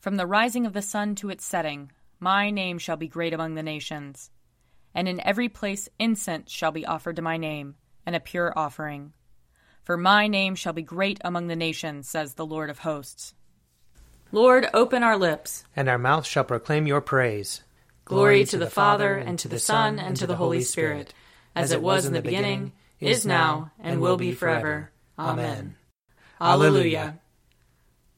From the rising of the sun to its setting, my name shall be great among the nations. And in every place incense shall be offered to my name, and a pure offering. For my name shall be great among the nations, says the Lord of hosts. Lord, open our lips, and our mouth shall proclaim your praise. Glory to the Father, and to the Son, and to the Holy Spirit, as it was in the beginning, is now, and will be forever. Amen. Alleluia.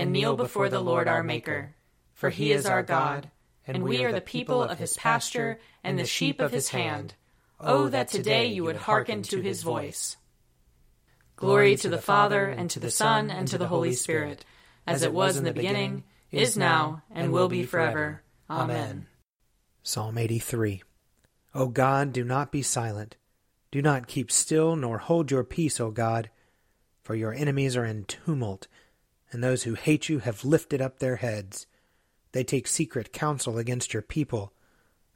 and kneel before the Lord our Maker. For he is our God, and we are the people of his pasture and the sheep of his hand. Oh, that today you would hearken to his voice. Glory to the Father, and to the Son, and to the Holy Spirit, as it was in the beginning, is now, and will be forever. Amen. Psalm 83 O God, do not be silent. Do not keep still, nor hold your peace, O God, for your enemies are in tumult, and those who hate you have lifted up their heads. They take secret counsel against your people,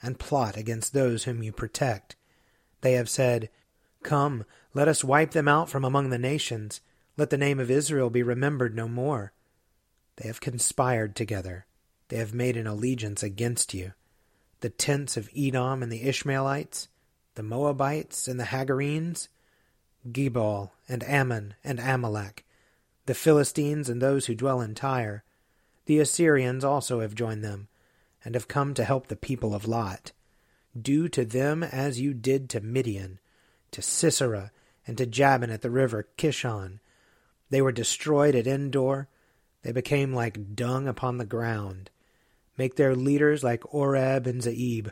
and plot against those whom you protect. They have said, Come, let us wipe them out from among the nations. Let the name of Israel be remembered no more. They have conspired together. They have made an allegiance against you. The tents of Edom and the Ishmaelites, the Moabites and the Hagarenes, Gebal and Ammon and Amalek, the Philistines and those who dwell in Tyre. The Assyrians also have joined them, and have come to help the people of Lot. Do to them as you did to Midian, to Sisera, and to Jabin at the river Kishon. They were destroyed at Endor. They became like dung upon the ground. Make their leaders like Oreb and Zeeb,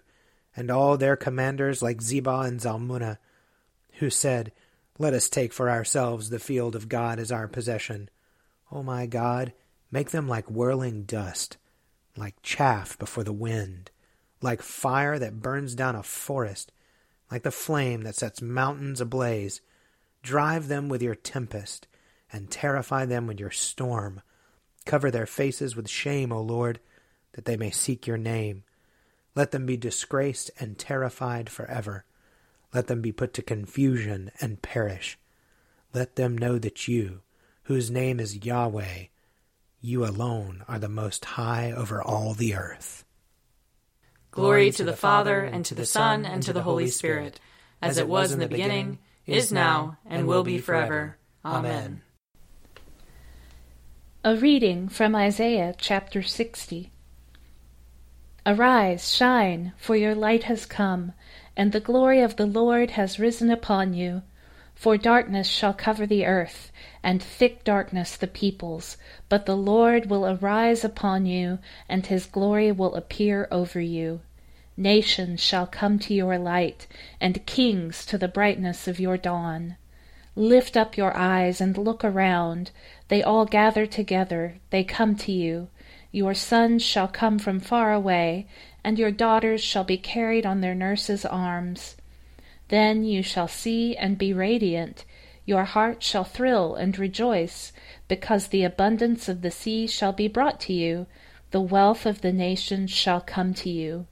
and all their commanders like Zebah and Zalmunna, who said, Let us take for ourselves the field of God as our possession. O my God, make them like whirling dust, like chaff before the wind like fire that burns down a forest, like the flame that sets mountains ablaze. Drive them with your tempest, and terrify them with your storm. Cover their faces with shame, O Lord, that they may seek your name. Let them be disgraced and terrified forever. Let them be put to confusion and perish. Let them know that you, whose name is Yahweh, you alone are the most high over all the earth. Glory to the Father, and to the Son, and to the Holy Spirit, as it was in the beginning, is now, and will be forever. Amen. A reading from Isaiah chapter 60. Arise, shine, for your light has come, and the glory of the Lord has risen upon you. For darkness shall cover the earth, and thick darkness the peoples. But the Lord will arise upon you, and his glory will appear over you. Nations shall come to your light, and kings to the brightness of your dawn. Lift up your eyes and look around. They all gather together, they come to you. Your sons shall come from far away, and your daughters shall be carried on their nurses' arms. Then you shall see and be radiant. Your heart shall thrill and rejoice, because the abundance of the sea shall be brought to you, the wealth of the nations shall come to you.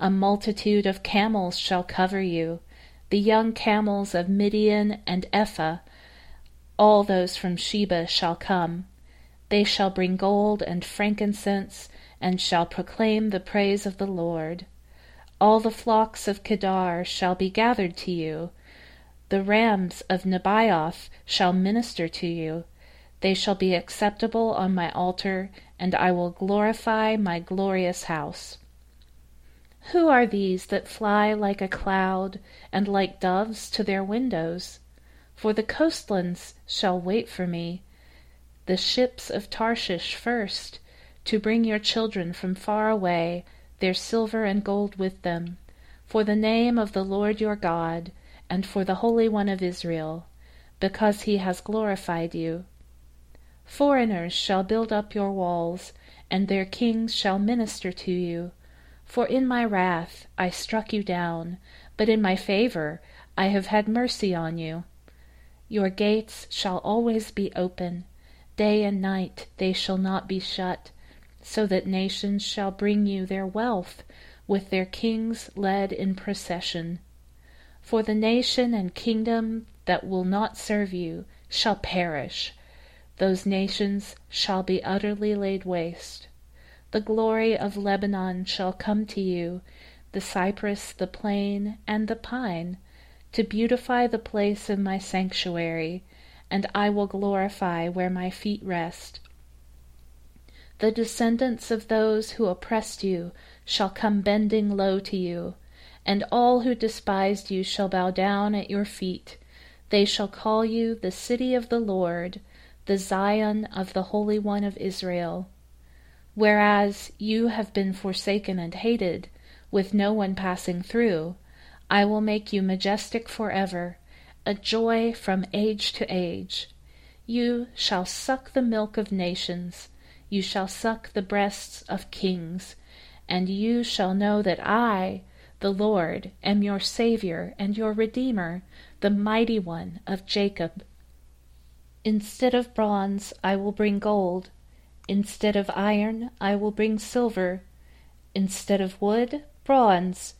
A multitude of camels shall cover you, the young camels of Midian and Ephah. All those from Sheba shall come. They shall bring gold and frankincense, and shall proclaim the praise of the Lord. All the flocks of Kedar shall be gathered to you. The rams of Nebaioth shall minister to you. They shall be acceptable on my altar, and I will glorify my glorious house. Who are these that fly like a cloud, and like doves to their windows? For the coastlands shall wait for me, the ships of Tarshish first, to bring your children from far away, their silver and gold with them, for the name of the Lord your God, and for the Holy One of Israel, because he has glorified you. Foreigners shall build up your walls, and their kings shall minister to you. For in my wrath I struck you down, but in my favor I have had mercy on you. Your gates shall always be open, day and night they shall not be shut, so that nations shall bring you their wealth, with their kings led in procession. For the nation and kingdom that will not serve you shall perish those nations shall be utterly laid waste. The glory of Lebanon shall come to you, the cypress, the plane, and the pine, to beautify the place of my sanctuary, and I will glorify where my feet rest. The descendants of those who oppressed you shall come bending low to you, and all who despised you shall bow down at your feet. They shall call you the city of the Lord the Zion of the Holy One of Israel. Whereas you have been forsaken and hated, with no one passing through, I will make you majestic forever, a joy from age to age. You shall suck the milk of nations, you shall suck the breasts of kings, and you shall know that I, the Lord, am your Saviour and your Redeemer, the mighty one of Jacob. Instead of bronze I will bring gold, instead of iron I will bring silver, instead of wood bronze,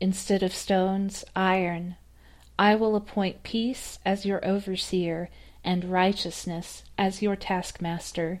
instead of stones iron. I will appoint peace as your overseer, and righteousness as your taskmaster.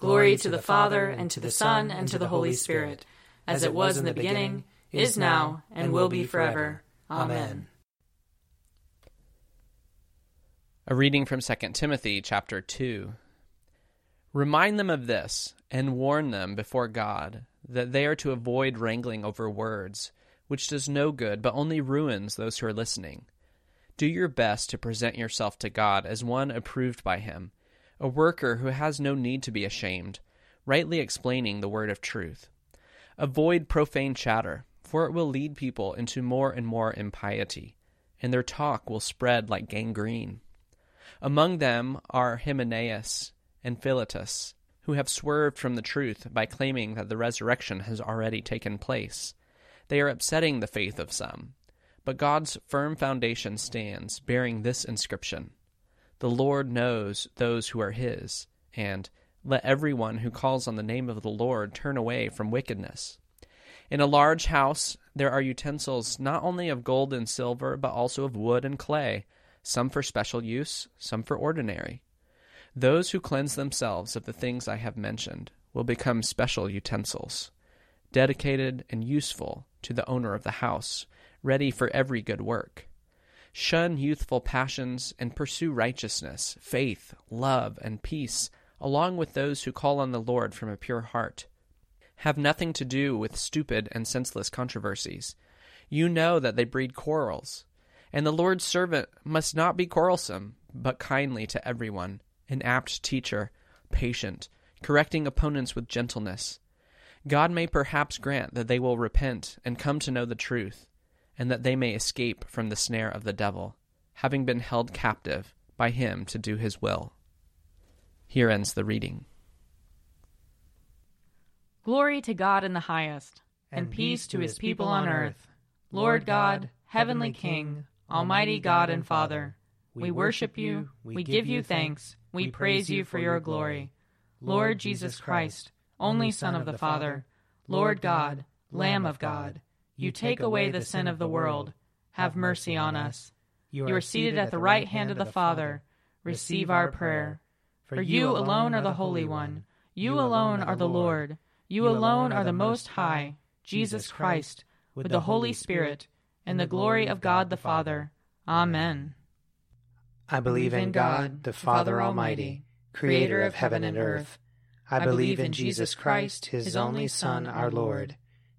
Glory to the Father, and to the Son, and to the Holy Spirit, as it was in the beginning, is now, and will be forever. Amen. A reading from 2 Timothy chapter 2. Remind them of this and warn them before God that they are to avoid wrangling over words, which does no good but only ruins those who are listening. Do your best to present yourself to God as one approved by Him, a worker who has no need to be ashamed, rightly explaining the word of truth. Avoid profane chatter, for it will lead people into more and more impiety, and their talk will spread like gangrene. Among them are Hymenaeus and Philetus who have swerved from the truth by claiming that the resurrection has already taken place. They are upsetting the faith of some. But God's firm foundation stands, bearing this inscription The Lord knows those who are his, and let everyone who calls on the name of the Lord turn away from wickedness. In a large house there are utensils not only of gold and silver, but also of wood and clay, some for special use, some for ordinary. Those who cleanse themselves of the things I have mentioned will become special utensils, dedicated and useful to the owner of the house, ready for every good work. Shun youthful passions and pursue righteousness, faith, love, and peace, along with those who call on the Lord from a pure heart. Have nothing to do with stupid and senseless controversies. You know that they breed quarrels. And the Lord's servant must not be quarrelsome, but kindly to everyone an apt teacher, patient, correcting opponents with gentleness. God may perhaps grant that they will repent and come to know the truth, and that they may escape from the snare of the devil, having been held captive by him to do his will. Here ends the reading. Glory to God in the highest, and, peace to his people on earth. Lord God, heavenly King, almighty God and Father, we worship you, we give you thanks, we praise you for your glory. Lord Jesus Christ, only Son of the Father, Lord God, Lamb of God, you take away the sin of the world. Have mercy on us. You are seated at the right hand of the Father. Receive our prayer. For you alone are the Holy One. You alone are the Lord. You alone are the Most High, Jesus Christ, with the Holy Spirit, and the glory of God the Father. Amen. I believe in God, the Father Almighty, creator of heaven and earth. I believe in Jesus Christ, his only Son, our Lord.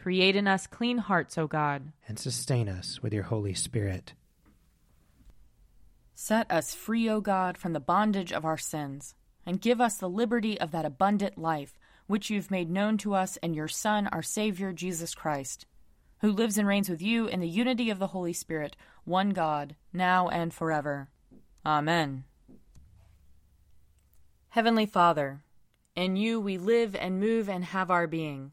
Create in us clean hearts, O God. And sustain us with your Holy Spirit. Set us free, O God, from the bondage of our sins, and give us the liberty of that abundant life which you've made known to us in your Son, our Savior, Jesus Christ, who lives and reigns with you in the unity of the Holy Spirit, one God, now and forever. Amen. Heavenly Father, in you we live and move and have our being.